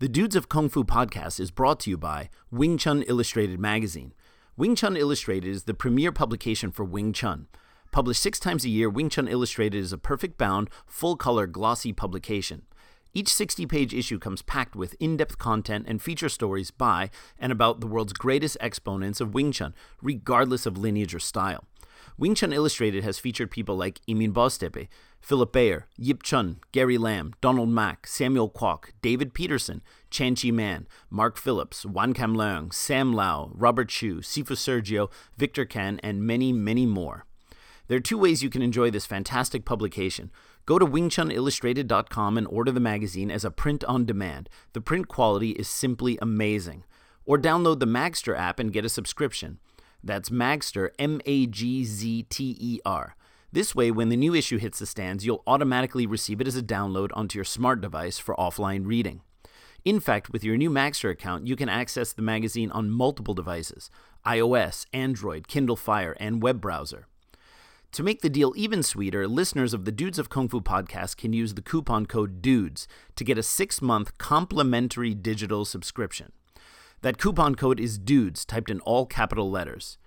The Dudes of Kung Fu podcast is brought to you by Wing Chun Illustrated magazine. Wing Chun Illustrated is the premier publication for Wing Chun. Published six times a year, Wing Chun Illustrated is a perfect bound, full color, glossy publication. Each 60 page issue comes packed with in depth content and feature stories by and about the world's greatest exponents of Wing Chun, regardless of lineage or style. Wing Chun Illustrated has featured people like Emin Boztepe, Philip Bayer, Yip Chun, Gary Lam, Donald Mak, Samuel Kwok, David Peterson, Chan Chi Man, Mark Phillips, Wan Kam Leung, Sam Lau, Robert Chu, Sifu Sergio, Victor Kan, and many, many more. There are two ways you can enjoy this fantastic publication. Go to wingchunillustrated.com and order the magazine as a print on demand. The print quality is simply amazing. Or download the Magzter app and get a subscription. That's Magzter, M A G Z T E R. This way, when the new issue hits the stands, you'll automatically receive it as a download onto your smart device for offline reading. In fact, with your new Magzter account, you can access the magazine on multiple devices iOS, Android, Kindle Fire, and web browser. To make the deal even sweeter, listeners of the Dudes of Kung Fu podcast can use the coupon code DUDES to get a six month complimentary digital subscription. That coupon code is DUDES, typed in all capital letters.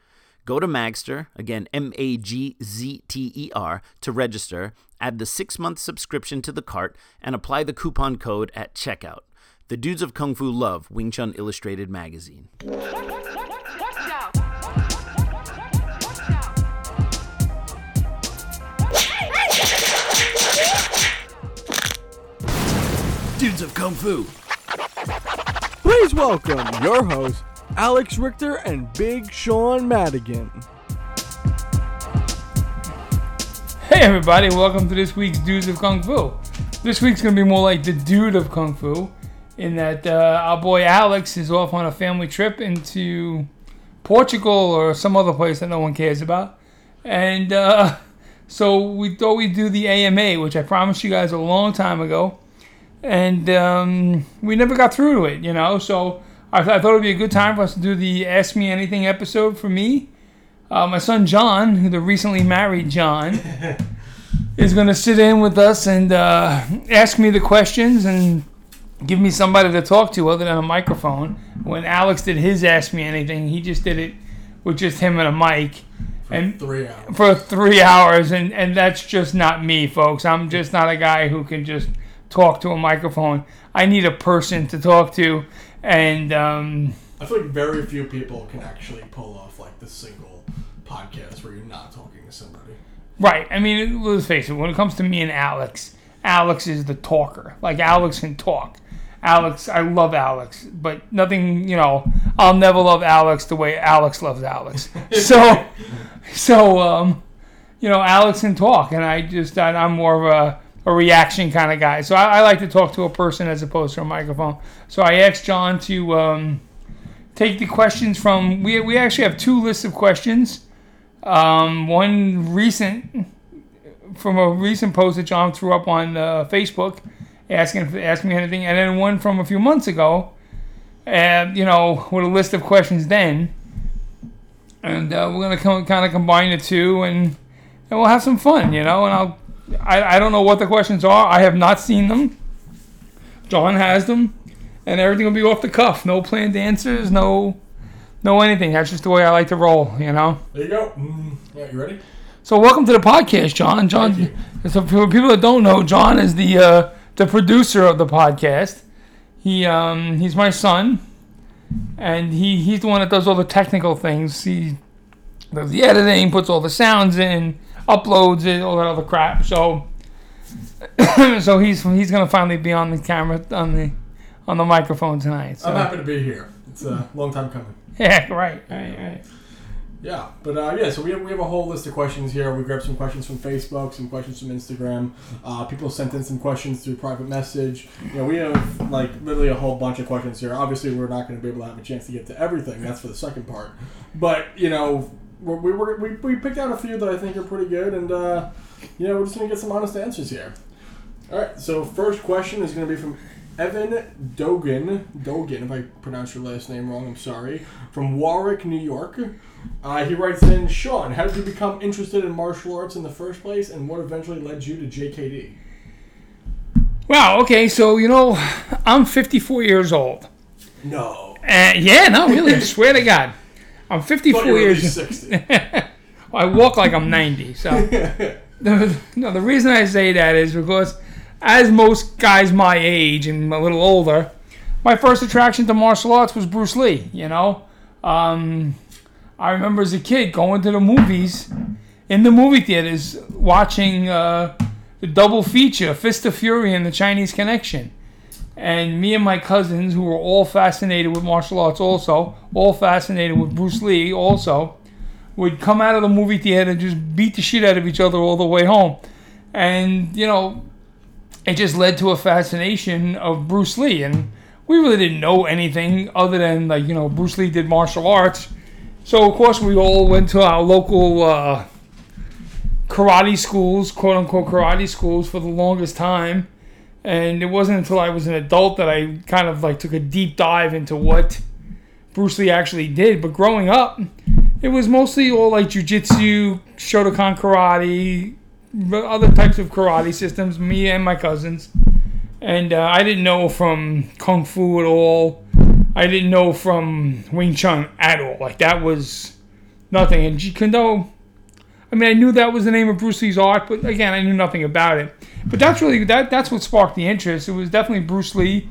Go to Magzter, again, M A G Z T E R, to register, add the six month subscription to the cart, and apply the coupon code at checkout. The Dudes of Kung Fu love Wing Chun Illustrated magazine. Dudes of Kung Fu. Please welcome your hosts, Alex Richter and Big Sean Madigan. Hey everybody, welcome to this week's Dudes of Kung Fu. This week's gonna be more like the Dude of Kung Fu, in that uh, our boy Alex is off on a family trip into Portugal or some other place that no one cares about, and uh, so we thought we'd do the AMA, which I promised you guys a long time ago, and um, we never got through to it, you know. So I, th- I thought it'd be a good time for us to do the Ask Me Anything episode for me. Uh, my son John, who the recently married John, is going to sit in with us and uh, ask me the questions and give me somebody to talk to other than a microphone. When Alex did his Ask Me Anything, he just did it with just him and a mic. and three hours. for three hours, and, and that's just not me, folks. I'm just not a guy who can just talk to a microphone. I need a person to talk to, and um, I feel like very few people can actually pull off like the single podcast where you're not talking to somebody. right. I mean, let's face it. When it comes to me and Alex, Alex is the talker. Like Alex can talk. Alex, I love Alex, but nothing. You know, I'll never love Alex the way Alex loves Alex. So, so um, you know, Alex can talk, and I just I, I'm more of a a reaction kind of guy. So I, I like to talk to a person as opposed to a microphone. So I asked John to um, take the questions from. We we actually have two lists of questions. Um, one recent from a recent post that John threw up on uh, Facebook, asking asking me anything, and then one from a few months ago, and you know, with a list of questions then. And uh, we're gonna come, kind of combine the two, and, and we'll have some fun, you know. And I'll I, I don't know what the questions are. I have not seen them. John has them, and everything will be off the cuff. No planned answers. No, no anything. That's just the way I like to roll. You know. There you go. Mm, yeah, you ready? So welcome to the podcast, John. John. So for people that don't know, John is the uh, the producer of the podcast. He um, he's my son, and he he's the one that does all the technical things. He does the editing, puts all the sounds in, uploads it, all that other crap. So so he's he's gonna finally be on the camera on the on the microphone tonight. So I'm happy to be here. It's a long time coming. yeah, right, right, right. Yeah, but uh, yeah, so we have, we have a whole list of questions here. We grabbed some questions from Facebook, some questions from Instagram. Uh, people sent in some questions through private message. You know, we have like literally a whole bunch of questions here. Obviously, we're not going to be able to have a chance to get to everything. That's for the second part. But you know, we were we, we picked out a few that I think are pretty good, and uh, you know, we're just going to get some honest answers here. All right, so first question is going to be from Evan Dogan. Dogan, if I pronounce your last name wrong, I'm sorry. From Warwick, New York. Uh, he writes in, Sean, how did you become interested in martial arts in the first place, and what eventually led you to JKD? Wow. Okay. So you know, I'm 54 years old. No. And yeah, no, really, I swear to God, I'm 54 Thought you were years. 60. I walk like I'm 90. So, the, no, the reason I say that is because, as most guys my age and a little older, my first attraction to martial arts was Bruce Lee. You know, um, I remember as a kid going to the movies, in the movie theaters, watching uh, the double feature, Fist of Fury and The Chinese Connection. And me and my cousins, who were all fascinated with martial arts, also all fascinated with Bruce Lee, also would come out of the movie theater and just beat the shit out of each other all the way home. And, you know, it just led to a fascination of Bruce Lee. And we really didn't know anything other than, like, you know, Bruce Lee did martial arts. So, of course, we all went to our local uh, karate schools, quote unquote karate schools, for the longest time. And it wasn't until I was an adult that I kind of like took a deep dive into what Bruce Lee actually did. But growing up, it was mostly all like jujitsu, Shotokan karate, other types of karate systems. Me and my cousins, and uh, I didn't know from kung fu at all. I didn't know from Wing Chun at all. Like that was nothing. And Jeet Kune Do, I mean, I knew that was the name of Bruce Lee's art, but again, I knew nothing about it. But that's really that that's what sparked the interest. It was definitely Bruce Lee,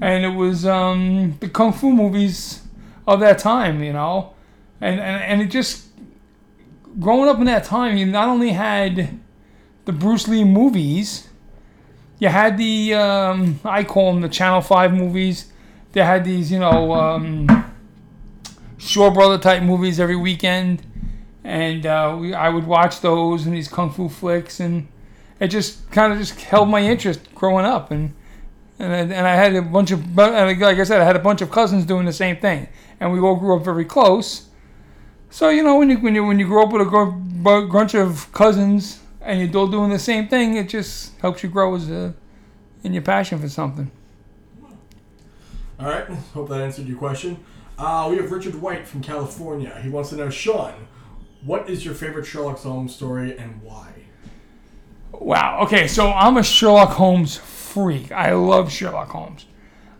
and it was um, the kung fu movies of that time. You know and, and and it just growing up in that time, you not only had the Bruce Lee movies, you had the um, I call them the Channel Five movies. They had these, you know, um, Shaw Brother type movies every weekend, and uh, we, I would watch those and these kung fu flicks, and it just kind of just held my interest growing up, and and I, and I had a bunch of, like I said, I had a bunch of cousins doing the same thing, and we all grew up very close. So you know when you when you when you grow up with a gr- bunch of cousins and you're all doing the same thing, it just helps you grow as a in your passion for something. All right. Hope that answered your question. Uh, we have Richard White from California. He wants to know, Sean, what is your favorite Sherlock Holmes story and why? Wow. Okay, so I'm a Sherlock Holmes freak. I love Sherlock Holmes.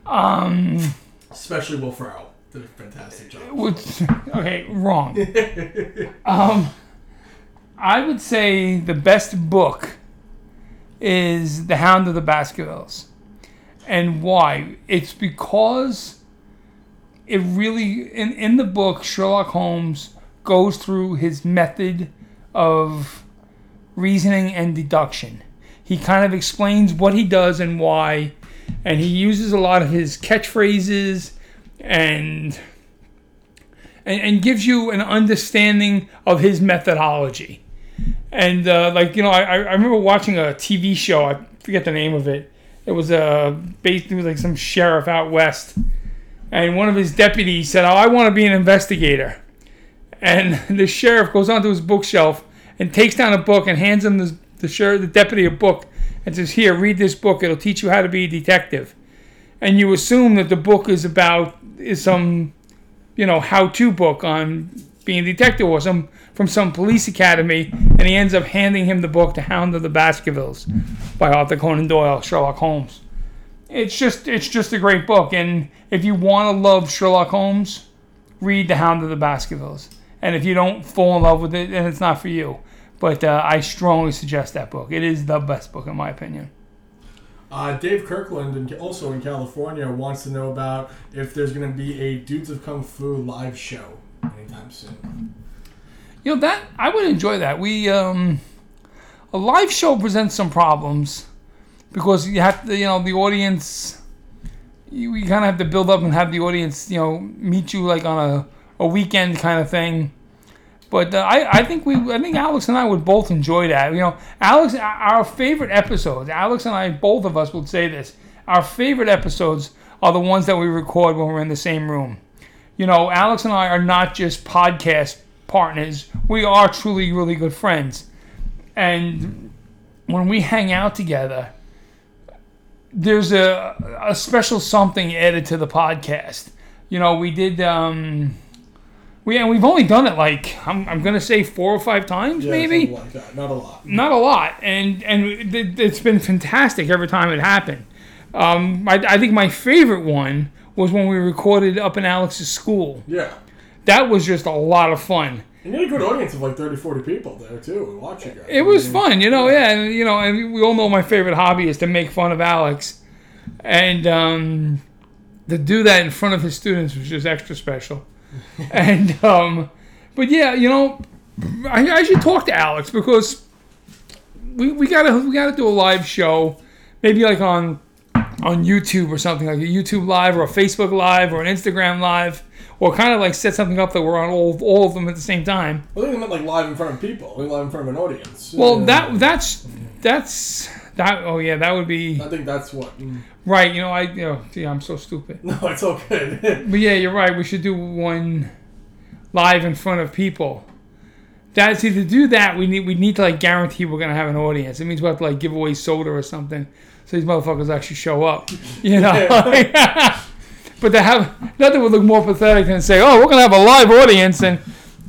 Um, Especially Will Ferrell. Did a fantastic job. What's, okay, wrong. um, I would say the best book is The Hound of the Baskervilles. And why? It's because it really, in, in the book, Sherlock Holmes goes through his method of reasoning and deduction. He kind of explains what he does and why, and he uses a lot of his catchphrases and and, and gives you an understanding of his methodology. And uh, like you know, I, I remember watching a TV show. I forget the name of it. It was a uh, based. It was like some sheriff out west, and one of his deputies said, "Oh, I want to be an investigator." And the sheriff goes onto his bookshelf and takes down a book and hands him the the sheriff, the deputy, a book and says, "Here, read this book. It'll teach you how to be a detective." And you assume that the book is about is some, you know, how-to book on being a detective or some from some police academy, and he ends up handing him the book, The Hound of the Baskervilles, by Arthur Conan Doyle, Sherlock Holmes. It's just it's just a great book, and if you want to love Sherlock Holmes, read The Hound of the Baskervilles. And if you don't fall in love with it, then it's not for you. But uh, I strongly suggest that book. It is the best book in my opinion. Uh, Dave Kirkland, and also in California, wants to know about if there's going to be a Dudes of Kung Fu live show anytime soon. You know that I would enjoy that. We um, a live show presents some problems because you have to, you know, the audience. You, you kind of have to build up and have the audience, you know, meet you like on a, a weekend kind of thing. But uh, I, I think we I think Alex and I would both enjoy that. You know, Alex, our favorite episodes. Alex and I, both of us, would say this. Our favorite episodes are the ones that we record when we're in the same room. You know, Alex and I are not just podcast partners. We are truly really good friends, and when we hang out together, there's a a special something added to the podcast. You know, we did. Um, We and we've only done it like I'm, I'm gonna say four or five times Yeah, maybe. like that. Not a lot. not a lot, and and it, it's been fantastic every time it happened. Um, I, I think my favorite one was when we recorded up in Alex's school. Yeah. That was just a lot of fun. And you had a good audience of like 30, 40 people there too watching guys. It was fun, you know. Yeah, and you know, and we all know my favorite hobby is to make fun of Alex, and um, to do that in front of his students was just extra special. and um, but yeah, you know, I, I should talk to Alex because we, we gotta we gotta do a live show, maybe like on on YouTube or something like a YouTube live or a Facebook live or an Instagram live. Or kind of like set something up that we're on all, all of them at the same time. Well, I they meant like live in front of people, like live in front of an audience. Well, Yeah. that that's that's that. Oh yeah, that would be I think that's what. mm. right. You know, I you know, gee, I'm so stupid. No, it's good. But yeah, you're right. We should do one live in front of people. That see to do that, we need we need to like guarantee we're gonna have an audience. It means we have to like give away soda or something, so these motherfuckers actually show up. You know. but to have nothing would look more pathetic than say, "Oh, we're gonna have a live audience and."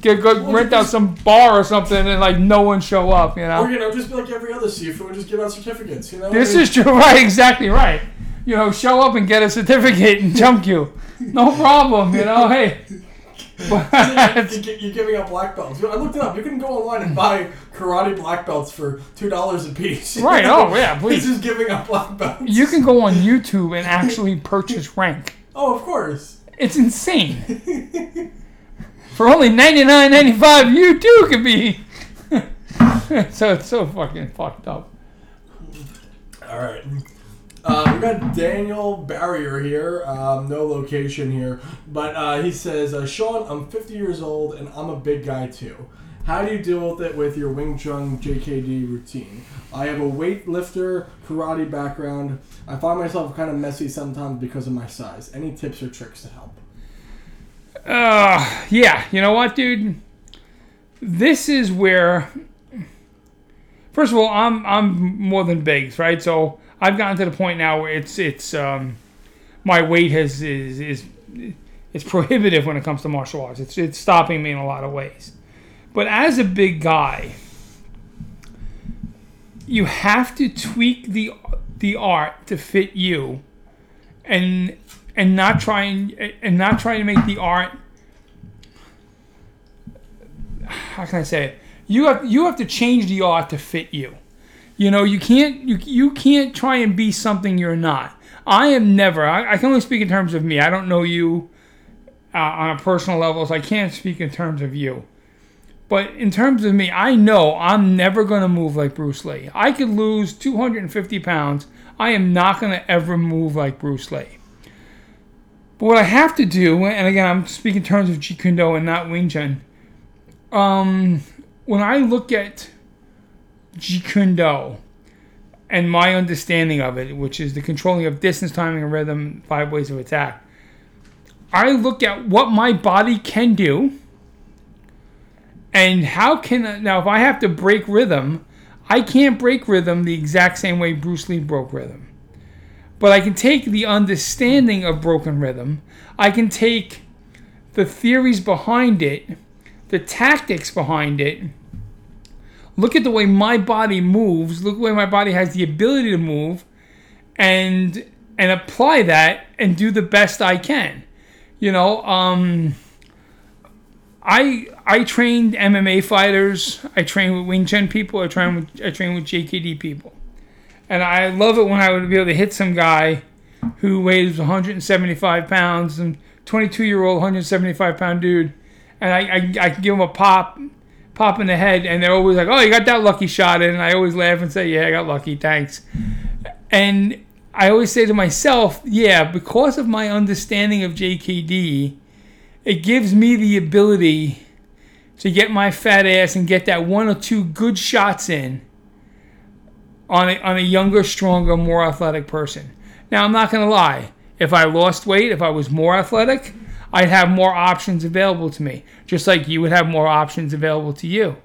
Get, go rent out some bar or something and like no one show up, you know. or you know, just be like every other Sifu and just give out certificates. You know. This I mean, is true, right? Exactly right. You know, show up and get a certificate and jump you. No problem. You know, hey. But you- you- You're giving out black belts. I looked it up. You can go online and buy karate black belts for two dollars a piece. Right, oh, yeah, please. He's just giving out black belts. you can go on YouTube and actually purchase rank. Oh, of course. It's insane. For only ninety nine ninety five, you too could be. so it's so fucking fucked up. All right. Uh, we got Daniel Barrier here. Um, no location here, but uh, he says, uh, "Sean, I'm 50 years old and I'm a big guy too. How do you deal with it with your Wing Chun JKD routine? I have a weightlifter karate background. I find myself kind of messy sometimes because of my size. Any tips or tricks to help?" Uh, yeah, you know what, dude? This is where. First of all, I'm I'm more than big, right? So I've gotten to the point now where it's it's um, my weight has is is it's prohibitive when it comes to martial arts. It's it's stopping me in a lot of ways. But as a big guy, you have to tweak the the art to fit you, and and not trying and not try to make the art. How can I say it? You have you have to change the art to fit you. You know you can't you you can't try and be something you're not. I am never. I, I can only speak in terms of me. I don't know you uh, on a personal level, so I can't speak in terms of you. But in terms of me, I know I'm never going to move like Bruce Lee. I could lose 250 pounds. I am not going to ever move like Bruce Lee. But what I have to do, and again, I'm speaking in terms of Jeet Kune Do and not Wing Chun. Um, when I look at Jeet Kune Do and my understanding of it, which is the controlling of distance, timing, and rhythm, five ways of attack, I look at what my body can do and how can now if I have to break rhythm, I can't break rhythm the exact same way Bruce Lee broke rhythm. But I can take the understanding of broken rhythm, I can take the theories behind it, the tactics behind it. Look at the way my body moves, look at the way my body has the ability to move and and apply that and do the best I can. You know, um I I trained MMA fighters. I train with Wing Chun people. I train with I train with JKD people, and I love it when I would be able to hit some guy who weighs 175 pounds and 22 year old 175 pound dude, and I I, I can give him a pop, pop in the head, and they're always like, "Oh, you got that lucky shot in," and I always laugh and say, "Yeah, I got lucky, thanks," and I always say to myself, "Yeah, because of my understanding of JKD." it gives me the ability to get my fat ass and get that one or two good shots in on a, on a younger, stronger, more athletic person. Now, I'm not going to lie. If I lost weight, if I was more athletic, I'd have more options available to me, just like you would have more options available to you.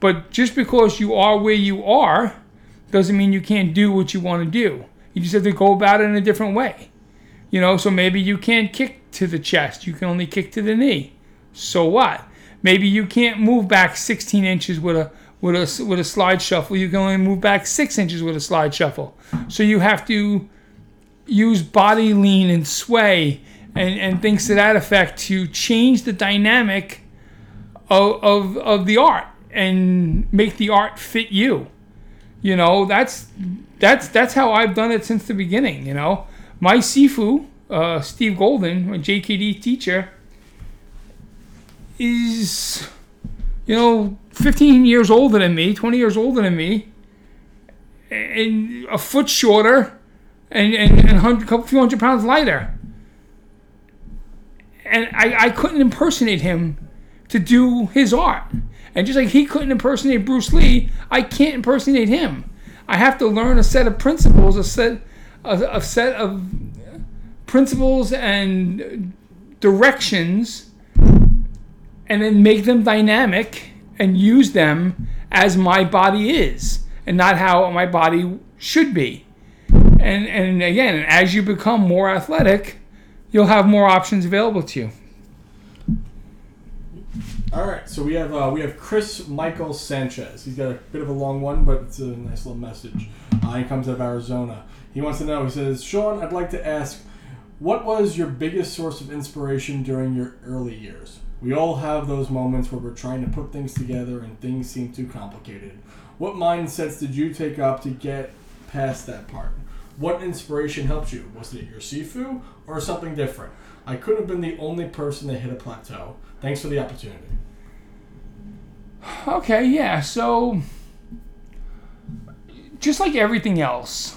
But just because you are where you are doesn't mean you can't do what you want to do. You just have to go about it in a different way. You know, so maybe you can't kick to the chest. You can only kick to the knee. So what? Maybe you can't move back 16 inches with a with a with a slide shuffle. You can only move back six inches with a slide shuffle. So you have to use body lean and sway and, and things to that effect to change the dynamic of, of, of the art and make the art fit you. You know, that's that's that's how I've done it since the beginning. You know, my Sifu, uh, Steve Golden, my JKD teacher, is you know 15 years older than me, 20 years older than me, and a foot shorter, and and, and a couple few hundred pounds lighter. And I, I couldn't impersonate him to do his art. And just like he couldn't impersonate Bruce Lee, I can't impersonate him. I have to learn a set of principles, a set, a, a set of principles and directions, and then make them dynamic and use them as my body is, and not how my body should be. And and again, as you become more athletic, you'll have more options available to you. All right, so we have uh, we have Chris Michael Sanchez. He's got a bit of a long one, but it's a nice little message. Uh, he comes out of Arizona. He wants to know. He says, "Sean, I'd like to ask, what was your biggest source of inspiration during your early years? We all have those moments where we're trying to put things together and things seem too complicated. What mindsets did you take up to get past that part? What inspiration helped you? Was it your Sifu or something different? I couldn't have been the only person that hit a plateau." Thanks for the opportunity. Okay, yeah. So, just like everything else,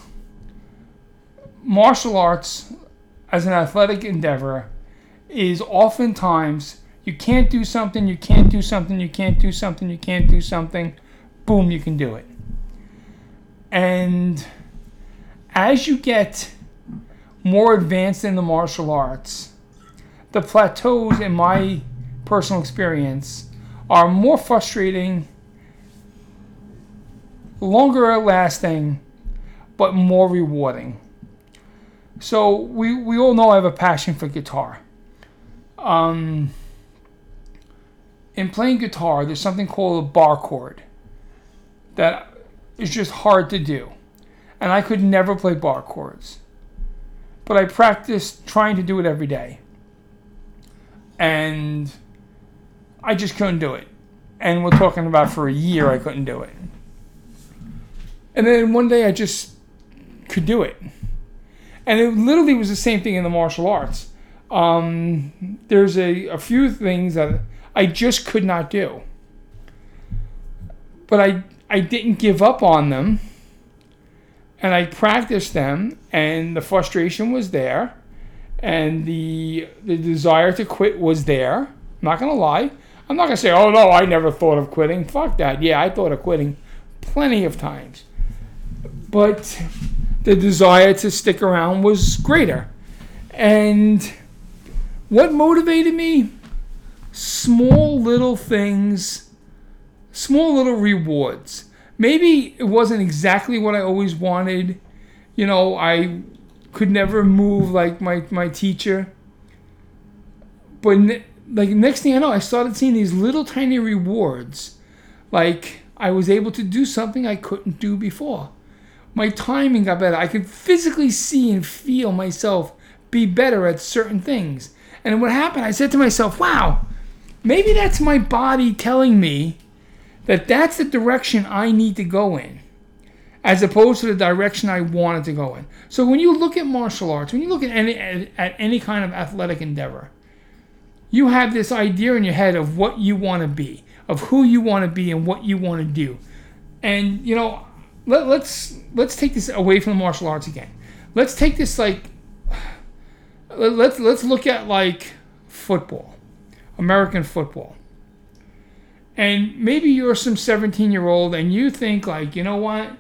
martial arts as an athletic endeavor is oftentimes you can't do something, you can't do something, you can't do something, you can't do something, boom, you can do it. And as you get more advanced in the martial arts, the plateaus in my personal experience are more frustrating, longer lasting, but more rewarding. So we, we all know I have a passion for guitar. Um, in playing guitar, there's something called a bar chord that is just hard to do. And I could never play bar chords. But I practiced trying to do it every day. And I just couldn't do it. And we're talking about for a year, I couldn't do it. And then one day I just could do it. And it literally was the same thing in the martial arts. Um, there's a, a few things that I just could not do. But I, I didn't give up on them. And I practiced them, and the frustration was there, and the, the desire to quit was there. I'm not going to lie. I'm not going to say, oh no, I never thought of quitting. Fuck that. Yeah, I thought of quitting plenty of times. But the desire to stick around was greater. And what motivated me? Small little things, small little rewards. Maybe it wasn't exactly what I always wanted. You know, I could never move like my, my teacher. But like next thing I know, I started seeing these little tiny rewards. Like I was able to do something I couldn't do before. My timing got better. I could physically see and feel myself be better at certain things. And what happened, I said to myself, wow, maybe that's my body telling me that that's the direction I need to go in, as opposed to the direction I wanted to go in. So when you look at martial arts, when you look at any, at any kind of athletic endeavor, you have this idea in your head of what you want to be, of who you want to be, and what you want to do. And you know, let, let's let's take this away from the martial arts again. Let's take this like let's let's look at like football, American football. And maybe you're some 17 year old and you think like, you know what?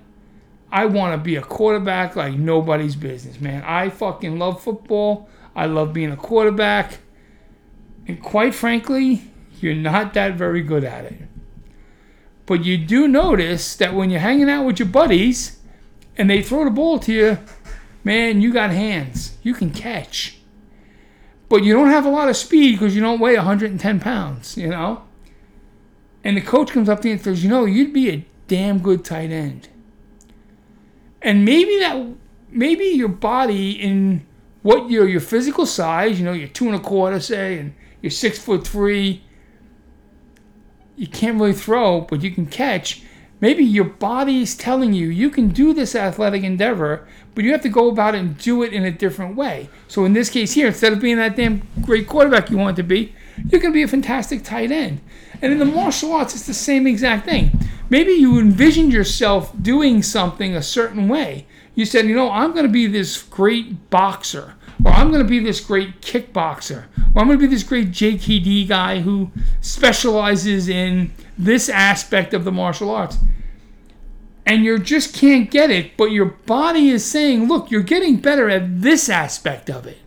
I want to be a quarterback like nobody's business, man. I fucking love football. I love being a quarterback. And quite frankly, you're not that very good at it. But you do notice that when you're hanging out with your buddies and they throw the ball to you, man, you got hands. You can catch. But you don't have a lot of speed because you don't weigh 110 pounds, you know? And the coach comes up to you and says, you know, you'd be a damn good tight end. And maybe that, maybe your body in what your your physical size, you know, you're two and a quarter, say, and you're six foot three. You can't really throw, but you can catch. Maybe your body is telling you you can do this athletic endeavor, but you have to go about it and do it in a different way. So in this case here, instead of being that damn great quarterback you want to be, you're going to be a fantastic tight end. And in the martial arts, it's the same exact thing. Maybe you envisioned yourself doing something a certain way. You said, you know, I'm going to be this great boxer, or I'm going to be this great kickboxer, or I'm going to be this great JKD guy who specializes in this aspect of the martial arts. And you just can't get it, but your body is saying, look, you're getting better at this aspect of it.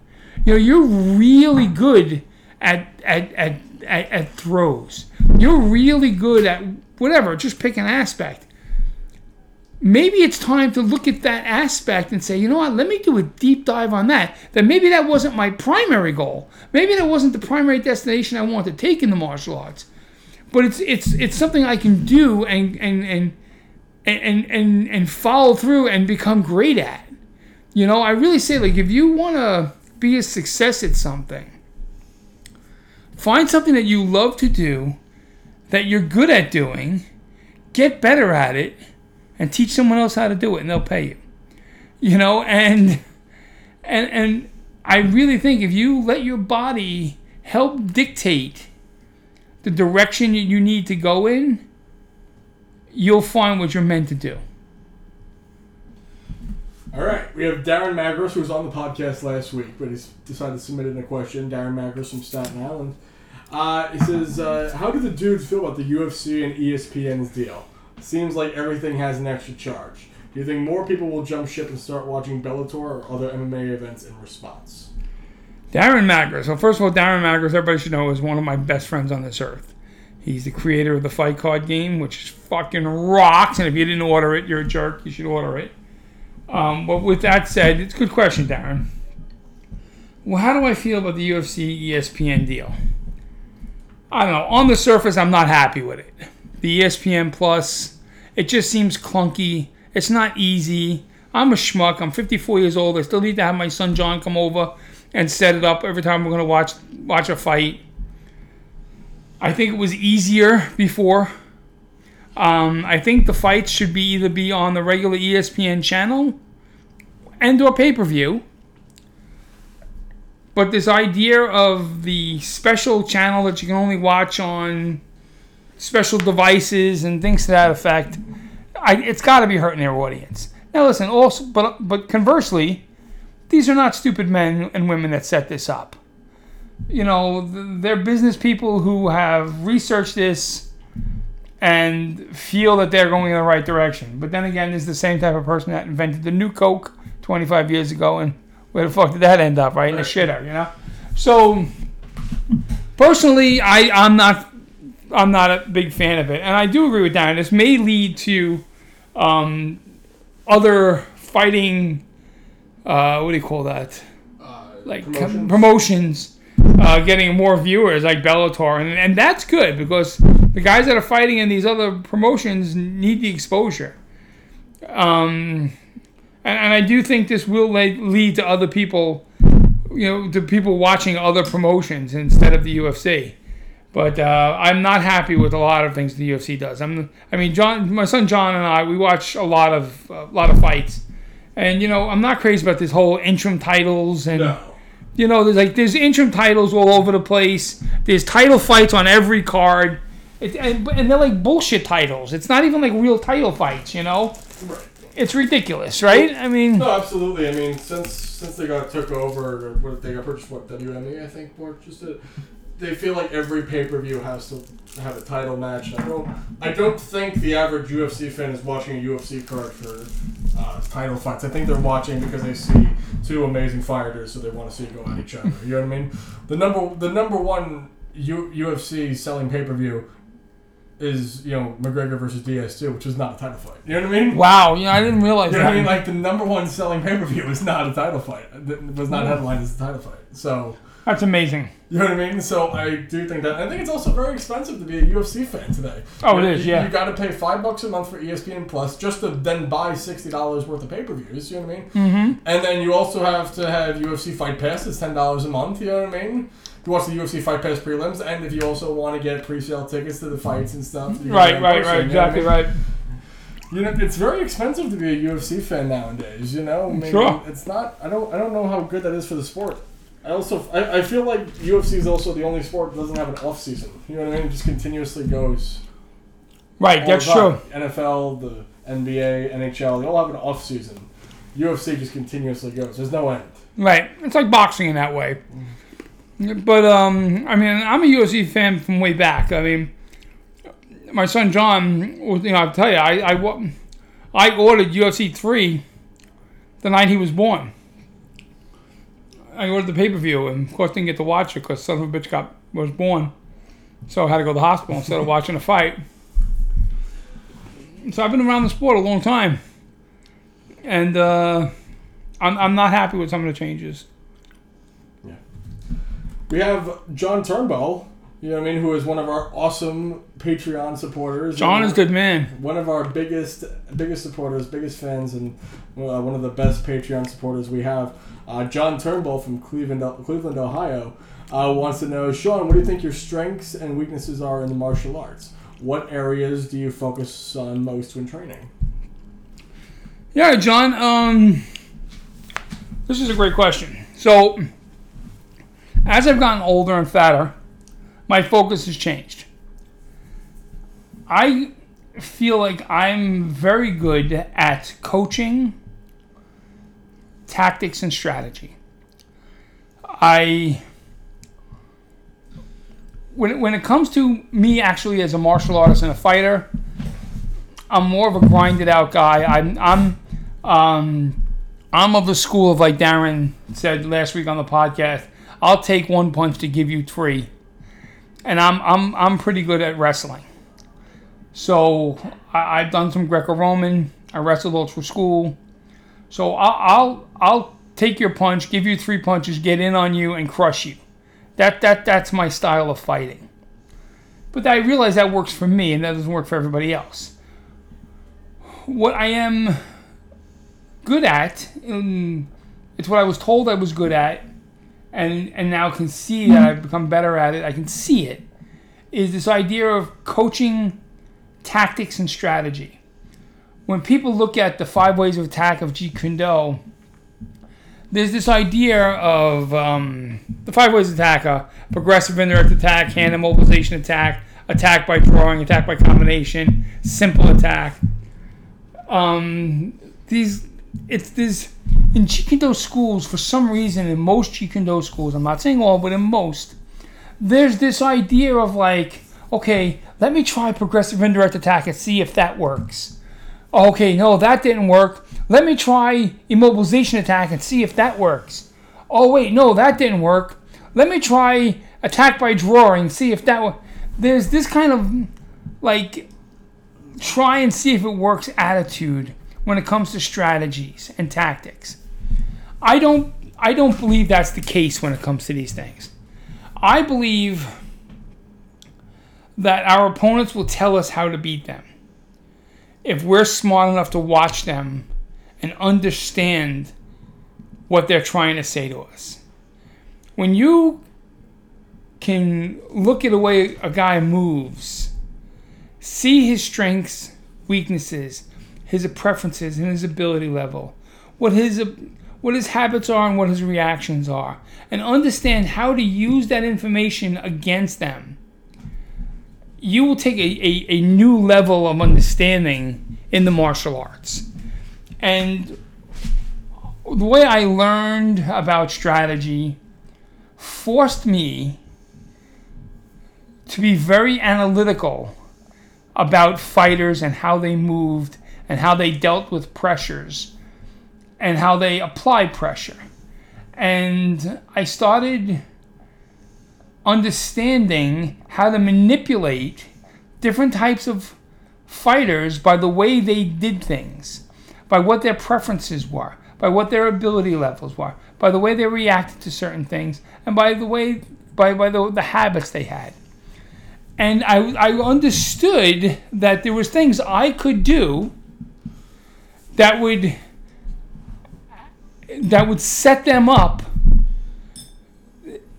You know, you're really good at, at, at, at, at throws. You're really good at whatever, just pick an aspect. Maybe it's time to look at that aspect and say, you know what, let me do a deep dive on that. That maybe that wasn't my primary goal. Maybe that wasn't the primary destination I want to take in the martial arts. But it's it's it's something I can do and and and and and, and follow through and become great at. You know, I really say like if you want to be a success at something, find something that you love to do that you're good at doing, get better at it, and teach someone else how to do it, and they'll pay you. You know, and and and I really think if you let your body help dictate the direction you need to go in, you'll find what you're meant to do. All right, we have Darren Magros, who was on the podcast last week, but he's decided to submit in a question. Darren Magros from Staten Island. Uh, he says, uh, "How do the dudes feel about the UFC and ESPN's deal? Seems like everything has an extra charge. Do you think more people will jump ship and start watching Bellator or other MMA events in response?" Darren Magros. So first of all, Darren Magros, everybody should know, is one of my best friends on this earth. He's the creator of the fight card game, which is fucking rocks. And if you didn't order it, you're a jerk. You should order it. Um, but with that said, it's a good question, Darren. Well, how do I feel about the UFC ESPN deal? I don't know. On the surface, I'm not happy with it. The ESPN Plus, it just seems clunky. It's not easy. I'm a schmuck. I'm 54 years old. I still need to have my son John come over and set it up every time we're to watch watch a fight. I think it was easier before. Um, I think the fights should be either be on the regular ESPN channel and or pay per view. But this idea of the special channel that you can only watch on special devices and things to that effect, I, it's got to be hurting their audience. Now listen, also, but but conversely, these are not stupid men and women that set this up. You know, they're business people who have researched this and feel that they're going in the right direction. But then again, is the same type of person that invented the new Coke 25 years ago, and where the fuck did that end up? Right in the shitter, you know. So, personally, I I'm not I'm not a big fan of it, and I do agree with Darren. This may lead to um, other fighting. Uh, what do you call that? like com- promotions? promotions uh, getting more viewers like Bellator, and, and that's good because the guys that are fighting in these other promotions need the exposure. Um, and, and I do think this will le- lead to other people, you know, to people watching other promotions instead of the UFC. But uh, I'm not happy with a lot of things the UFC does. I'm, I mean, John, my son John and I, we watch a lot of a lot of fights, and you know, I'm not crazy about this whole interim titles and. No. You know, there's like there's interim titles all over the place. There's title fights on every card, it, and, and they're like bullshit titles. It's not even like real title fights. You know, Right. it's ridiculous, right? I mean, No, absolutely. I mean, since since they got took over, or what they got purchased, what WME, I think, more just a, they feel like every pay per view has to have a title match. I don't, I don't think the average UFC fan is watching a UFC card for uh, title fights. I think they're watching because they see two amazing fighters, so they want to see go at each other. You know what I mean? The number, the number one U, UFC selling pay per view is you know McGregor versus Diaz too, which is not a title fight. You know what I mean? wow, you know, I didn't realize You know that. what I mean? Like the number one selling pay per view is not a title fight. It was not headlined as a title fight. So That's amazing. You know what I mean? So I do think that. I think it's also very expensive to be a UFC fan today. Oh, it You- is, you- yeah. You got to pay five bucks a month for ESPN Plus just to then buy sixty dollars worth of pay per views. You know what I mean? Mm-hmm. And then you also have to have UFC Fight Pass. It's ten dollars a month. You know what I mean? You watch the UFC Fight Pass prelims, and if you also want to get pre-sale tickets to the fights and stuff, Right, right, person, right. you know what I Exactly mean? right. You know, it's very expensive to be a UFC fan nowadays. You know, mean, Sure. it's not. I don't. I don't know how good that is for the sport. I also. I, I feel like UFC is also the only sport that doesn't have an off season. You know what I mean? It just continuously goes. Right, that's true. NFL, the NBA, NHL, they all have an off season. UFC just continuously goes. There's no end. Right. It's like boxing in that way. But um, I mean, I'm a UFC fan from way back. I mean, my son John, you know, I'll tell you, I I, I ordered UFC three the night he was born. I ordered the pay per view, and of course didn't get to watch it because son of a bitch got was born, so I had to go to the hospital instead of watching a fight. So I've been around the sport a long time, and uh, I'm I'm not happy with some of the changes. Yeah. We have John Turnbull. You know what I mean? Who is one of our awesome Patreon supporters. John is a good man. one of our biggest biggest supporters, biggest fans, and uh, one of the best Patreon supporters we have. Uh, John Turnbull from Cleveland, Cleveland, Ohio, uh, wants to know, Sean, what do you think your strengths and weaknesses are in the martial arts? What areas do you focus on most when training? Yeah, John. Um, this is a great question. So, as I've gotten older and fatter, my focus has changed. I feel like I'm very good at coaching, tactics, and strategy. I when it, when it comes to me actually as a martial artist and a fighter, I'm more of a grinded out guy. I'm I'm um, I'm of the school of like Darren said last week on the podcast. I'll take one punch to give you three, and I'm I'm I'm pretty good at wrestling. So I, I've done some Greco-Roman. I wrestled all through school. So I'll, I'll I'll take your punch, give you three punches, get in on you, and crush you. That that that's my style of fighting. But I realize that works for me, and that doesn't work for everybody else. What I am good at, um, it's what I was told I was good at, and and now can see that I've become better at it. I can see it. Is this idea of coaching tactics and strategy. When people look at the five ways of attack of Jeet Kune Do, there's this idea of um, the five ways of attack: uh, progressive indirect attack, hand immobilization attack, attack by drawing, attack by combination, simple attack. Um, these it's this in Jeet schools for some reason in most Jeet schools. I'm not saying all, but in most, there's this idea of like, okay, let me try progressive indirect attack and see if that works. Okay, no, that didn't work. Let me try immobilization attack and see if that works. Oh wait, no, that didn't work. Let me try attack by drawing, see if that. wo-" There's this kind of like try and see if it works attitude when it comes to strategies and tactics. I don't I don't believe that's the case when it comes to these things. I believe that our opponents will tell us how to beat them. If we're smart enough to watch them and understand what they're trying to say to us. When you can look at the way a guy moves, see his strengths, weaknesses, his preferences, and his ability level, what his what his habits are and what his reactions are, and understand how to use that information against them. You will take a, a, a new level of understanding in the martial arts. And the way I learned about strategy forced me to be very analytical about fighters and how they moved and how they dealt with pressures and how they applied pressure. And I started understanding how to manipulate different types of fighters by the way they did things, by what their preferences were, by what their ability levels were, by the way they reacted to certain things, and by the way by, by the, the habits they had. And I, I understood that there was things I could do that would that would set them up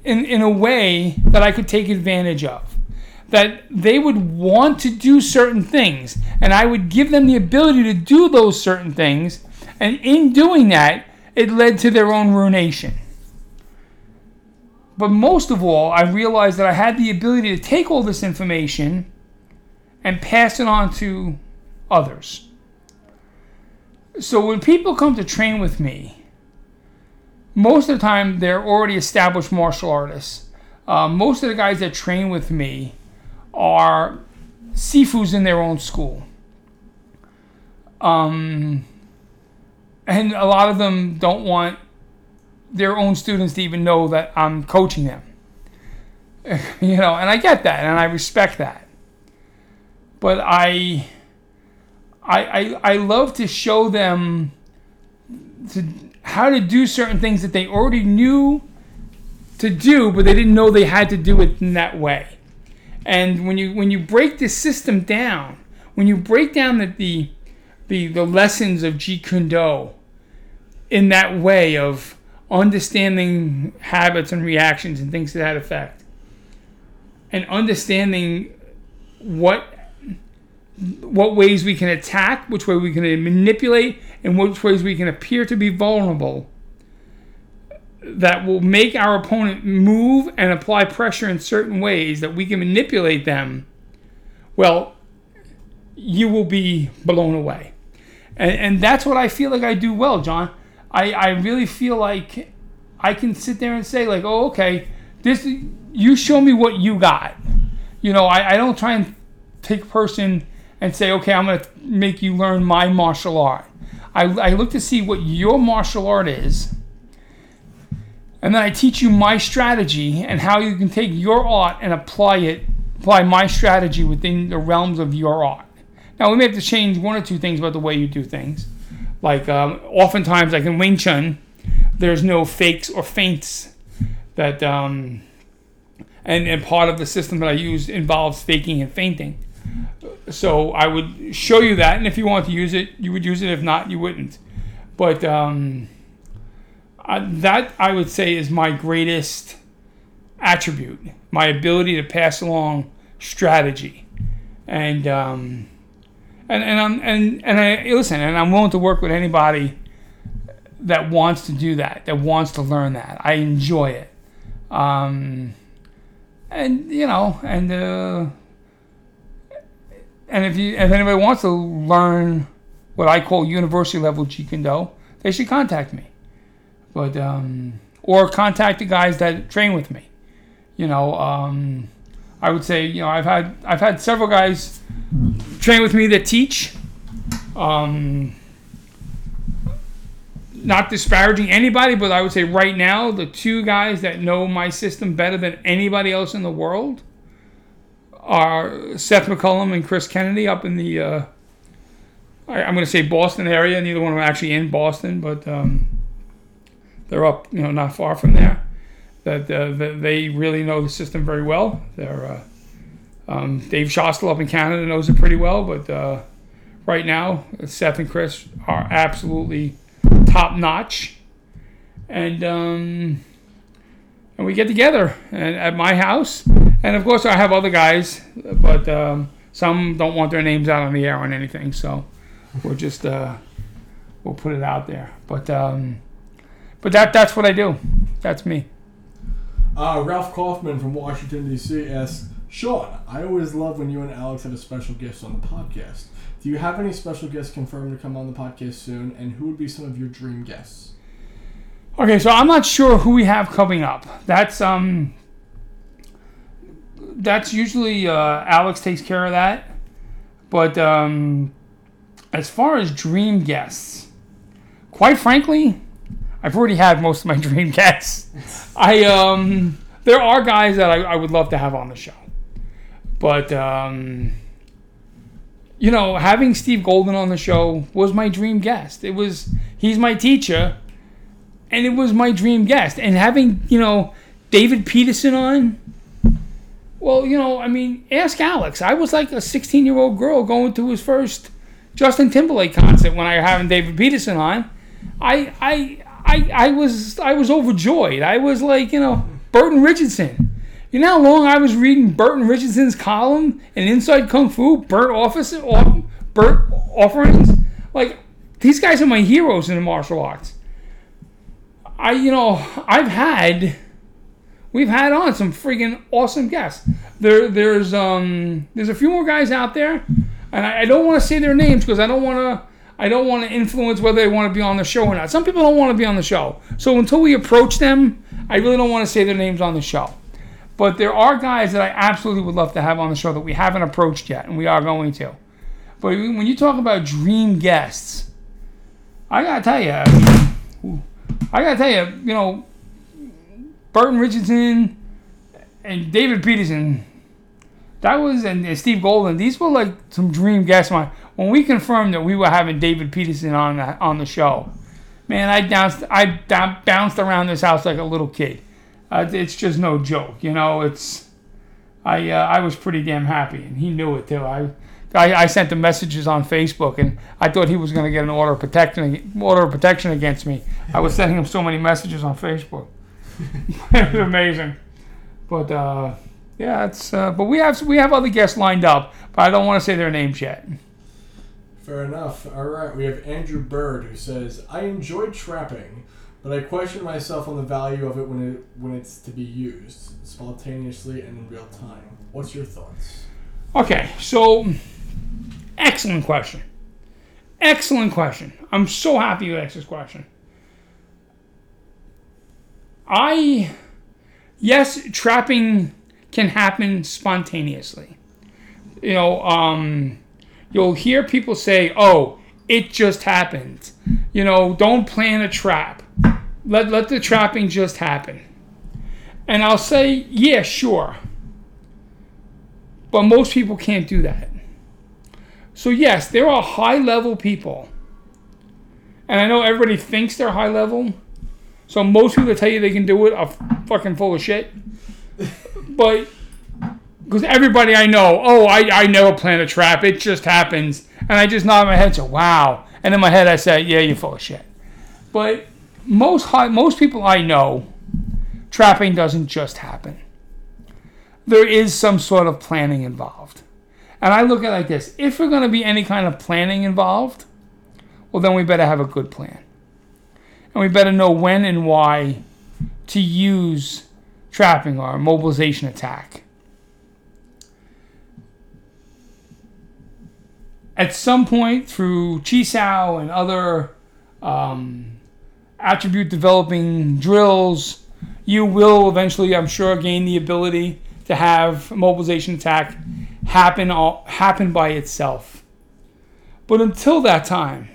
in, in a way that I could take advantage of. That they would want to do certain things, and I would give them the ability to do those certain things, and in doing that, it led to their own ruination. But most of all, I realized that I had the ability to take all this information and pass it on to others. So when people come to train with me, most of the time they're already established martial artists. Uh, most of the guys that train with me are sifus in their own school. Um, and a lot of them don't want their own students to even know that I'm coaching them. you know, and I get that and I respect that. But I I, I, I love to show them to, how to do certain things that they already knew to do, but they didn't know they had to do it in that way. And when you when you break the system down, when you break down the the, the, the lessons of Jeet Kune Do in that way of understanding habits and reactions and things to that effect, and understanding what what ways we can attack, which way we can manipulate, and which ways we can appear to be vulnerable that will make our opponent move and apply pressure in certain ways that we can manipulate them, well, you will be blown away. And, and that's what I feel like I do well, John. I, I really feel like I can sit there and say, like, oh, okay, this you show me what you got. You know, I, I don't try and take a person and say, okay, I'm going to make you learn my martial art. I, I look to see what your martial art is, and then I teach you my strategy and how you can take your art and apply it, apply my strategy within the realms of your art. Now, we may have to change one or two things about the way you do things. Like, um, oftentimes, like in Wing Chun, there's no fakes or feints that, um, and, and part of the system that I use involves faking and feinting. So I would show you that, and if you want to use it, you would use it. If not, you wouldn't. But um, I, that I would say is my greatest attribute: my ability to pass along strategy, and um, and and I'm and and I listen, and I'm willing to work with anybody that wants to do that, that wants to learn that. I enjoy it, um, and you know, and. Uh, and if you if anybody wants to learn what I call university level Jeet they should contact me. But um, or contact the guys that train with me. You know, um, I would say you know I've had I've had several guys train with me that teach. Um, not disparaging anybody, but I would say right now the two guys that know my system better than anybody else in the world are Seth McCullum and Chris Kennedy up in the, uh, I, am going to say Boston area. Neither one of are actually in Boston, but um, they're up, you know, not far from there. That, uh, they really know the system very well. They're uh, um, Dave Shostel up in Canada knows it pretty well, but uh, right now Seth and Chris are absolutely top notch, and um, and we get together and at my house and of course, I have other guys, but um, some don't want their names out on the air on anything. So we'll just uh, we'll put it out there. But um, but that that's what I do. That's me. Uh, Ralph Kaufman from Washington D.C. asks, Sean, I always love when you and Alex have a special guest on the podcast. Do you have any special guests confirmed to come on the podcast soon? And who would be some of your dream guests? Okay, so I'm not sure who we have coming up. That's um that's usually uh, Alex takes care of that. But um, as far as dream guests, quite frankly, I've already had most of my dream guests. I um, there are guys that I, I would love to have on the show, but um, you know, having Steve Golden on the show was my dream guest. It was he's my teacher, and it was my dream guest. And having you know David Peterson on, well, you know, I mean, ask Alex. I was like a 16 year old girl going to his first Justin Timberlake concert when I having David Peterson on. I I I I was I was overjoyed. I was like you know Burton Richardson. You know how long I was reading Burton Richardson's column in Inside Kung Fu, Burt Office, off, Burt Offerings? Like, these guys are my heroes in the martial arts. I, you know, I've had, we've had on some freaking awesome guests. There, there's, um, there's a few more guys out there, and I, I don't want to say their names because I don't want to, I don't want to influence whether they want to be on the show or not. Some people don't want to be on the show, so until we approach them, I really don't want to say their names on the show. But there are guys that I absolutely would love to have on the show that we haven't approached yet, and we are going to. But when you talk about dream guests, I gotta tell you, I, gotta tell you, you know, Burton Richardson and David Peterson, that was and Steve Golden. These were like some dream guests. When we confirmed that we were having David Peterson on the, on the show, man, I bounced I bounced around this house like a little kid uh, it's just no joke. You know, it's I uh, I was pretty damn happy, and he knew it too. I, I, I sent the messages on Facebook, and I thought he was going to get an order of protection order of protection against me. I was sending him so many messages on Facebook. it was amazing, but uh, yeah, it's uh, but we have we have other guests lined up, but I don't want to say their names yet. Fair enough. All right, we have Andrew Bird who says, "I enjoy trapping." but I question myself on the value of it when it when it's to be used spontaneously and in real time. What's your thoughts? Okay, so excellent question. Excellent question. I'm so happy you asked this question. I yes, trapping can happen spontaneously. You know, um, you'll hear people say, "Oh, it just happened." You know, don't plan a trap let, let the trapping just happen. And I'll say, yeah, sure. But most people can't do that. So, yes, there are high level people. And I know everybody thinks they're high level. So, most people that tell you they can do it are fucking full of shit. but, because everybody I know, oh, I, I never plan a trap. It just happens. And I just nod my head and say, wow. And in my head, I say, yeah, you're full of shit. But most high, most people I know, trapping doesn't just happen. There is some sort of planning involved. And I look at it like this if we're going to be any kind of planning involved, well, then we better have a good plan. And we better know when and why to use trapping or mobilization attack. At some point through Chi Sao and other um, attribute developing drills, you will eventually, I'm sure, gain the ability to have mobilization attack happen happen by itself. But until that time,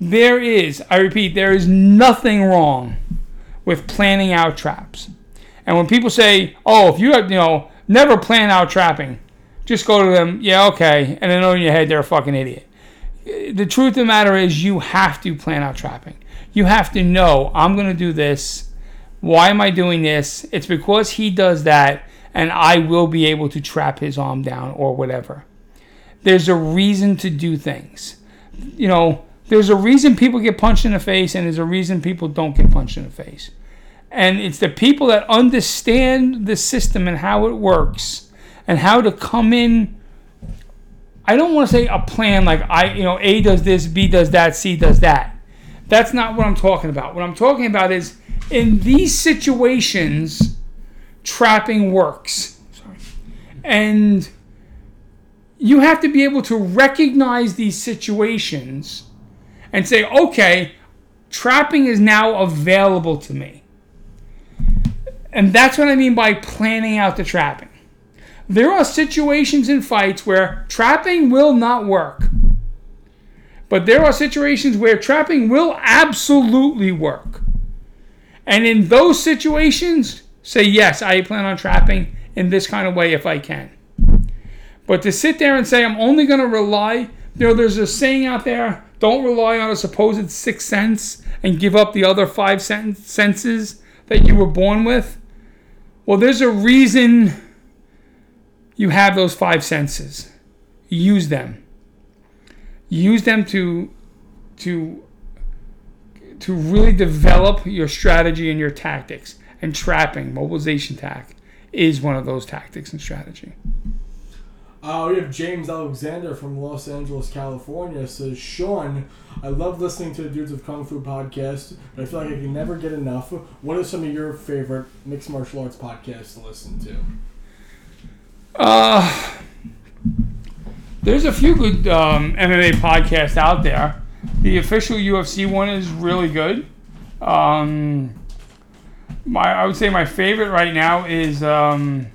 there is, I repeat, there is nothing wrong with planning out traps. And when people say, "Oh, if you have, you know, never plan out trapping," just go to them, "Yeah, okay," and then in your head they're a fucking idiot. The truth of the matter is, you have to plan out trapping you have to know I'm going to do this. Why am I doing this? It's because he does that, and I will be able to trap his arm down or whatever. There's a reason to do things. You know, there's a reason people get punched in the face, and there's a reason people don't get punched in the face. And it's the people that understand the system and how it works and how to come in. I don't want to say a plan like I, you know, A does this, B does that, C does that. That's not what I'm talking about. What I'm talking about is in these situations, trapping works. Sorry. And you have to be able to recognize these situations and say, okay, trapping is now available to me. And that's what I mean by planning out the trapping. There are situations in fights where trapping will not work. But there are situations where trapping will absolutely work. And in those situations, say, yes, I plan on trapping in this kind of way if I can. But to sit there and say I'm only going to rely, you know, there's a saying out there: don't rely on a supposed sixth sense and give up the other five sen- senses that you were born with. Well, there's a reason you have those five senses. Use them. Use them to to to really develop your strategy and your tactics. And trapping, mobilization tack, is one of those tactics and strategy. Uh, we have James Alexander from Los Angeles, California. Says Sean, I love listening to the Dudes of Kung Fu podcast, but I feel like I can never get enough. What are some of your favorite mixed martial arts podcasts to listen to? Uh, there's a few good um, MMA podcasts out there. The official UFC one is really good. Um, my I would say my favorite right now is um,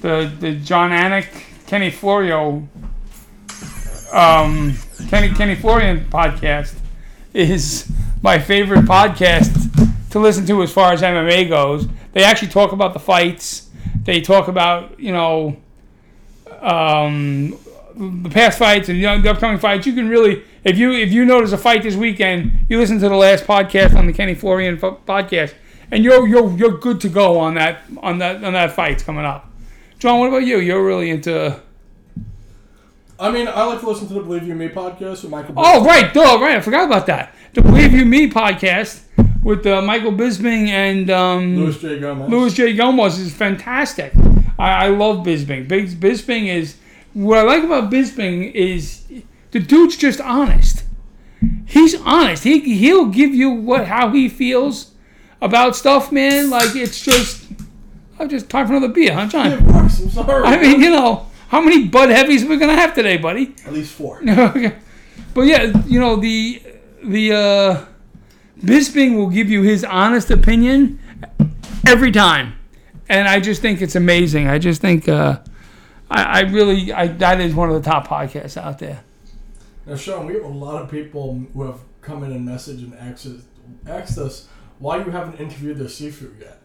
the the Jon Anik Kenny Florio um, Kenny Kenny Florian podcast is my favorite podcast to listen to as far as MMA goes. They actually talk about the fights. They talk about you know um, the past fights and you know, the upcoming fights. You can really if you if you notice a fight this weekend, you listen to the last podcast on the Kenny Florian podcast, and you're you're you're good to go on that on that on that fight coming up. John, what about you? You're really into. I mean, I like to listen to the Believe You Me podcast with Michael. Oh right, duh, right. I forgot about that. The Believe You Me podcast with uh, Michael Bisping and um, Luis J. Gomez. Luis J. Gomez is fantastic. I, I love Bisping. Bis- Bisping is what I like about Bisping is the dude's just honest. He's honest. He he'll give you what how he feels about stuff, man. Like it's just, I just time for another beer, huh, Yeah, John? Of course. I'm sorry. I mean, you know, how many Bud Heavies we're we gonna have today, buddy? at least four. Okay. but yeah, you know the the uh, Bisping will give you his honest opinion every time, and I just think it's amazing. I just think uh, I, I really I, that is one of the top podcasts out there. Now, Sean, we have a lot of people who have come in and messaged and asked us, asked us why you haven't interviewed their Sifu yet.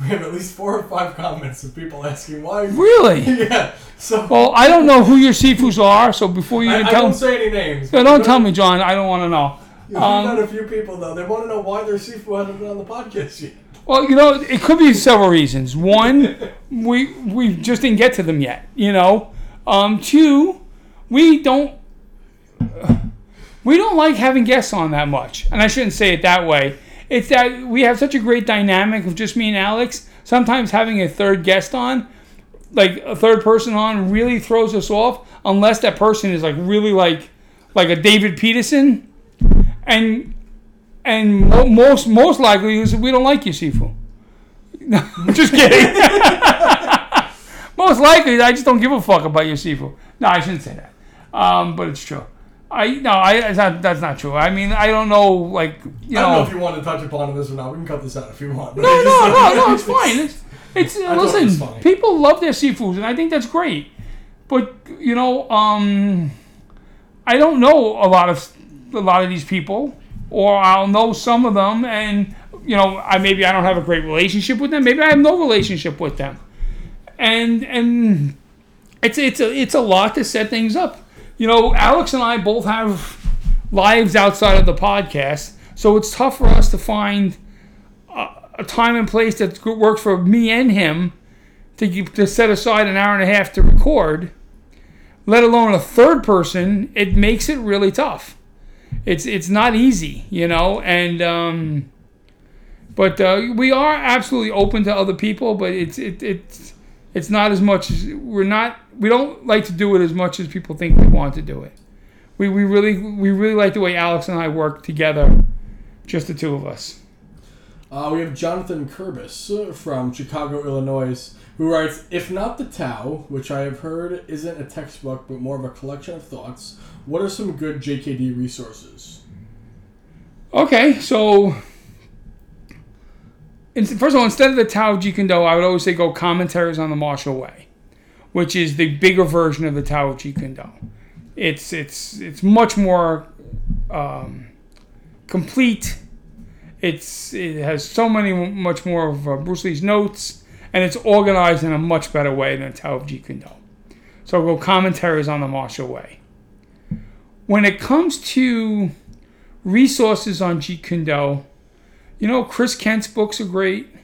We have at least four or five comments of people asking why. Really? yeah. So Well, I don't know who your Sifus are, so before you I, even I tell won't say any names. no, don't tell me, John. I don't want to know. Um, got a few people though. They want to know why their Sifu hasn't been on the podcast yet. Well, you know, it could be several reasons. One, we we just didn't get to them yet. You know. Um, two, we don't we don't like having guests on that much, and I shouldn't say it that way. It's that we have such a great dynamic of just me and Alex. Sometimes having a third guest on, like a third person on, really throws us off unless that person is like really like like a David Peterson, and and most most likely is we don't like you, Sifu. No, just kidding. most likely, I just don't give a fuck about your Sifu. No, I shouldn't say that. Um, but it's true. I no, I it's not, that's not true. I mean, I don't know, like you I don't know. know if you want to touch upon this or not. We can cut this out if you want. No, no, no, no. It's fine. It's, it's I thought it was listen. funny. People love their Sifus, and I think that's great. But you know, um, I don't know a lot of a lot of these people, or I'll know some of them, and you know, I maybe I don't have a great relationship with them. Maybe I have no relationship with them, and and it's it's a it's a lot to set things up. You know, Alex and I both have lives outside of the podcast, so it's tough for us to find a time and place that works for me and him to, to set aside an hour and a half to record, let alone a third person, it makes it really tough. It's it's not easy, you know, and um, but uh, we are absolutely open to other people, but it's it, it's it's not as much as we're not we don't like to do it as much as people think we want to do it. We, we really we really like the way Alex and I work together, just the two of us. Uh, we have Jonathan Kurbis from Chicago, Illinois, who writes, If not the Tao, which I have heard isn't a textbook but more of a collection of thoughts, what are some good JKD resources? Okay, so first of all, instead of the Tao of Jeet Kune Do, I would always say go commentaries on the martial way, which is the bigger version of the Tao of Jeet Kune Do. It's it's it's much more um, complete. It's it has so many much more of uh, Bruce Lee's notes, and it's organized in a much better way than the Tao of Jeet Kune Do. So go commentaries on the martial way. When it comes to resources on Jeet Kune Do, you know, Chris Kent's books are great.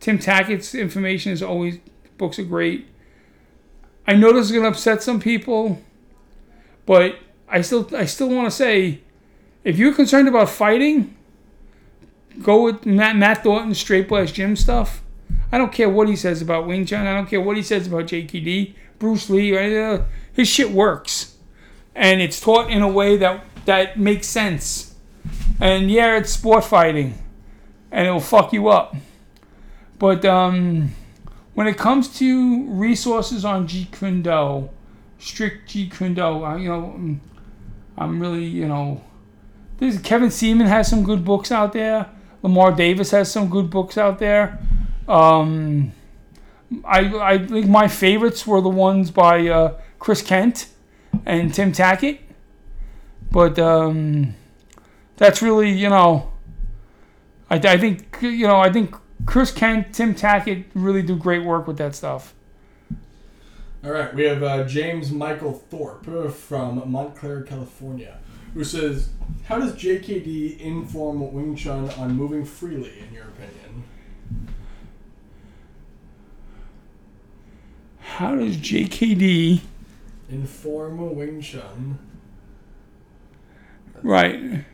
Tim Tackett's information is always, books are great. I know this is to upset some people, but I still, I still want to say, if you're concerned about fighting, go with Matt, Matt Thornton, Straight Blast Gym stuff. I don't care what he says about Wing Chun. I don't care what he says about JKD, Bruce Lee. Right? His shit works, and it's taught in a way that that makes sense. And yeah, it's sport fighting, and it'll fuck you up. But um, when it comes to resources on Jeet Kune Do, strict Jeet Kune Do, I, you know, I'm, I'm really, you know, this Kevin Seaman has some good books out there. Lamar Davis has some good books out there. Um, I I think my favorites were the ones by uh, Chris Kent and Tim Tackett, but um, that's really you know. I, I think you know I think Chris Kent, Tim Tackett really do great work with that stuff. All right, we have uh, James Michael Thorpe from Montclair, California, who says, "How does JKD inform Wing Chun on moving freely, in your opinion?" How does JKD Inform Wing Chun. right?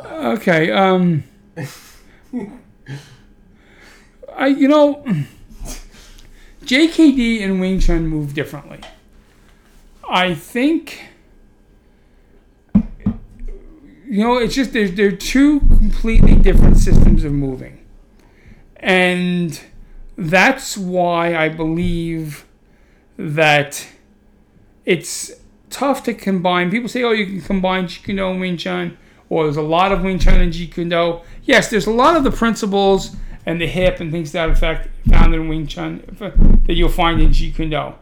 Okay. Um. I you know JKD and Wing Chun move differently. I think you know it's just they're, they're two completely different systems of moving. And that's why I believe that it's tough to combine. People say, oh, you can combine Kune and Wing Chun, or there's a lot of Wing Chun and Jeet Kune Do. Yes, there's a lot of the principles and the hip and things that effect found in Wing Chun uh, that you'll find in Jeet Kune Do.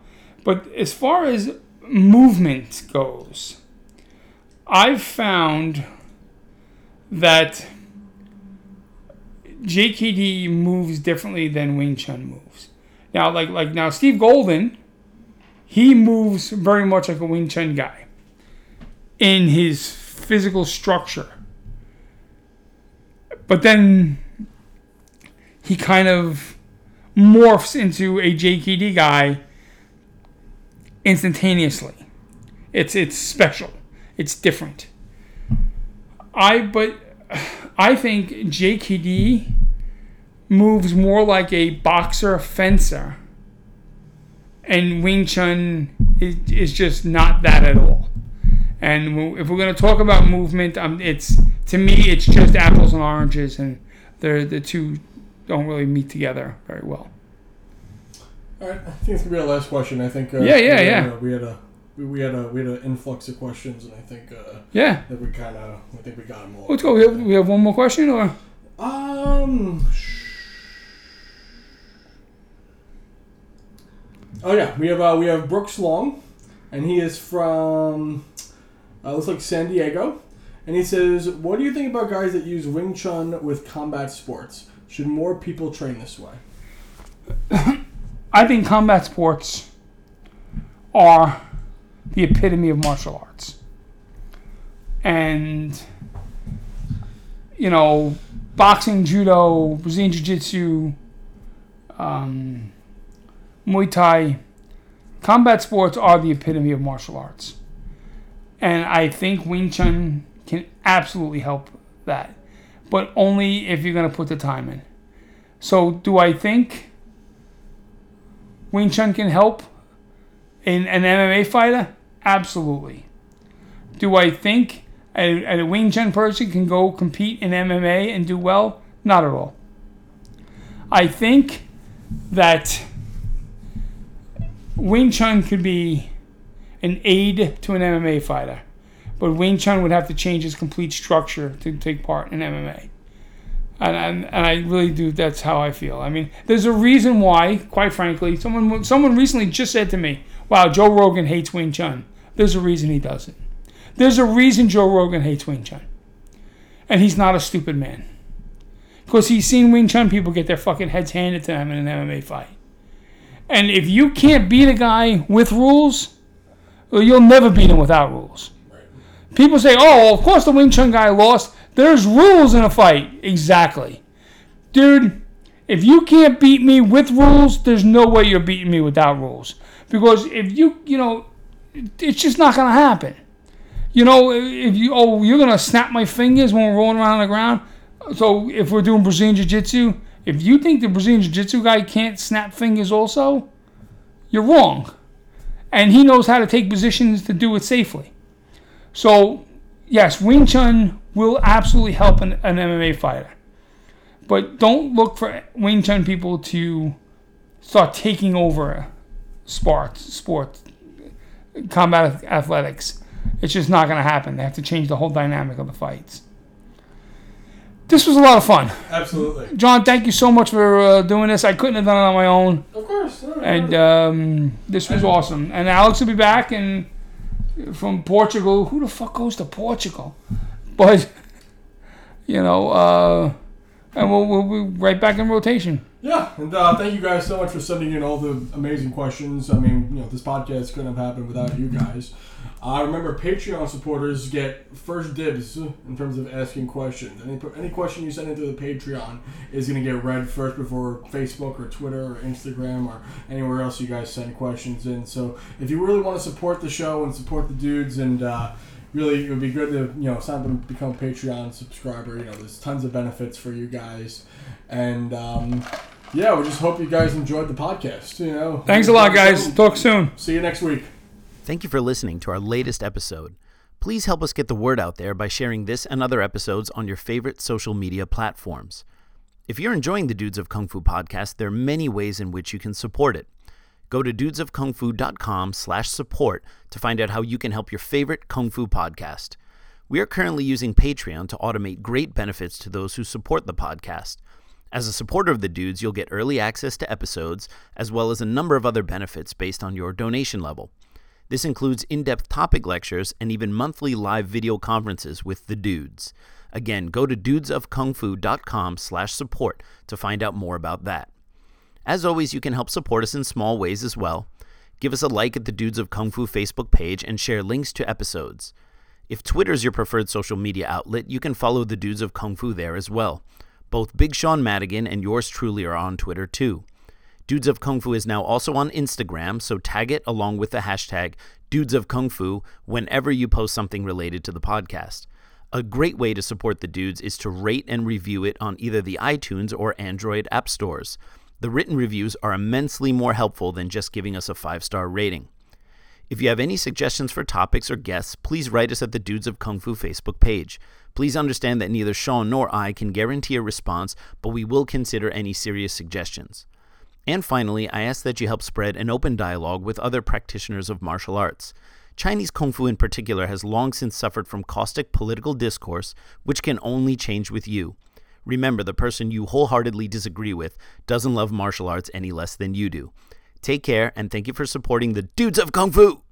But as far as movement goes, I've found that JKD moves differently than Wing Chun moves. Now, like like now, Steve Golden, he moves very much like a Wing Chun guy in his physical structure. But then he kind of morphs into a JKD guy instantaneously. It's it's special. It's different. I but I think JKD moves more like a boxer fencer, and Wing Chun is, is just not that at all. And if we're going to talk about movement, um, it's to me it's just apples and oranges, and they're the two don't really meet together very well. All right, I think it's gonna be our last question. I think. Uh, Yeah, yeah, we, yeah. Uh, we had a we, we had a we had an influx of questions, and I think uh, Yeah, that we kind of I think we got them all. let's go. We have, we have one more question, or Um. Oh yeah, we have uh, we have Brooks Long, and he is from uh, looks like San Diego, and he says, "What do you think about guys that use Wing Chun with combat sports? Should more people train this way?" I think combat sports are the epitome of martial arts. And, you know, boxing, judo, Brazilian Jiu Jitsu, um, Muay Thai, combat sports are the epitome of martial arts. And I think Wing Chun can absolutely help that, but only if you're going to put the time in. So, do I think Wing Chun can help in an MMA fighter? Absolutely. Do I think a, a Wing Chun person can go compete in MMA and do well? Not at all. I think that Wing Chun could be an aid to an MMA fighter, but Wing Chun would have to change his complete structure to take part in MMA. And, and, and I really do. That's how I feel. I mean, there's a reason why. Quite frankly, someone someone recently just said to me, "Wow, Joe Rogan hates Wing Chun." There's a reason he does it. There's a reason Joe Rogan hates Wing Chun, and he's not a stupid man. Because he's seen Wing Chun people get their fucking heads handed to them in an MMA fight, And if you can't beat a guy with rules, well, you'll never beat him without rules. People say, oh, of course the Wing Chun guy lost. There's rules in a fight. Exactly. Dude, if you can't beat me with rules, there's no way you're beating me without rules. Because if you, you know, it's just not going to happen. You know, if you, oh, you're going to snap my fingers when we're rolling around on the ground. So if we're doing Brazilian Jiu Jitsu, if you think the Brazilian Jiu Jitsu guy can't snap fingers also, you're wrong. And he knows how to take positions to do it safely. So, yes, Wing Chun will absolutely help an, an MMA fighter. But don't look for Wing Chun people to start taking over sports, sport, combat athletics. It's just not going to happen. They have to change the whole dynamic of the fights. This was a lot of fun. Absolutely. John, thank you so much for uh, doing this. I couldn't have done it on my own. Of course. no, And um, this was awesome. And Alex will be back and from Portugal. Who the fuck goes to Portugal? But you know, uh, and we'll, we'll be right back in rotation. Yeah, and uh, thank you guys so much for sending in all the amazing questions. I mean, you know, this podcast couldn't have happened without you guys. I remember Patreon supporters get first dibs in terms of asking questions. Any, any question you send into the Patreon is going to get read first before Facebook or Twitter or Instagram or anywhere else you guys send questions in. So if you really want to support the show and support the dudes and uh, really it would be good to you know sign up and become a Patreon subscriber. You know, there's tons of benefits for you guys, and um, yeah, we just hope you guys enjoyed the podcast. You know, Thanks a lot, guys. Talk soon. See you next week. Thank you for listening to our latest episode. Please help us get the word out there by sharing this and other episodes on your favorite social media platforms. If you're enjoying the Dudes of Kung Fu podcast, there are many ways in which you can support it. Go to dudesofkungfu.com slash support to find out how you can help your favorite Kung Fu podcast. We are currently using Patreon to automate great benefits to those who support the podcast. As a supporter of the Dudes, you'll get early access to episodes, as well as a number of other benefits based on your donation level. This includes in depth topic lectures and even monthly live video conferences with the dudes. Again, go to dudesofkungfu.com slash support to find out more about that. As always, you can help support us in small ways as well. Give us a like at the Dudes of Kung Fu Facebook page and share links to episodes. If Twitter is your preferred social media outlet, you can follow the Dudes of Kung Fu there as well. Both Big Sean Madigan and yours truly are on Twitter too. Dudes of Kung Fu is now also on Instagram, so tag it along with the hashtag Dudes of Kung Fu whenever you post something related to the podcast. A great way to support the dudes is to rate and review it on either the iTunes or Android app stores. The written reviews are immensely more helpful than just giving us a five star rating. If you have any suggestions for topics or guests, please write us at the Dudes of Kung Fu Facebook page. Please understand that neither Sean nor I can guarantee a response, but we will consider any serious suggestions. And finally, I ask that you help spread an open dialogue with other practitioners of martial arts. Chinese Kung Fu in particular has long since suffered from caustic political discourse, which can only change with you. Remember, the person you wholeheartedly disagree with doesn't love martial arts any less than you do. Take care, and thank you for supporting the Dudes of Kung Fu!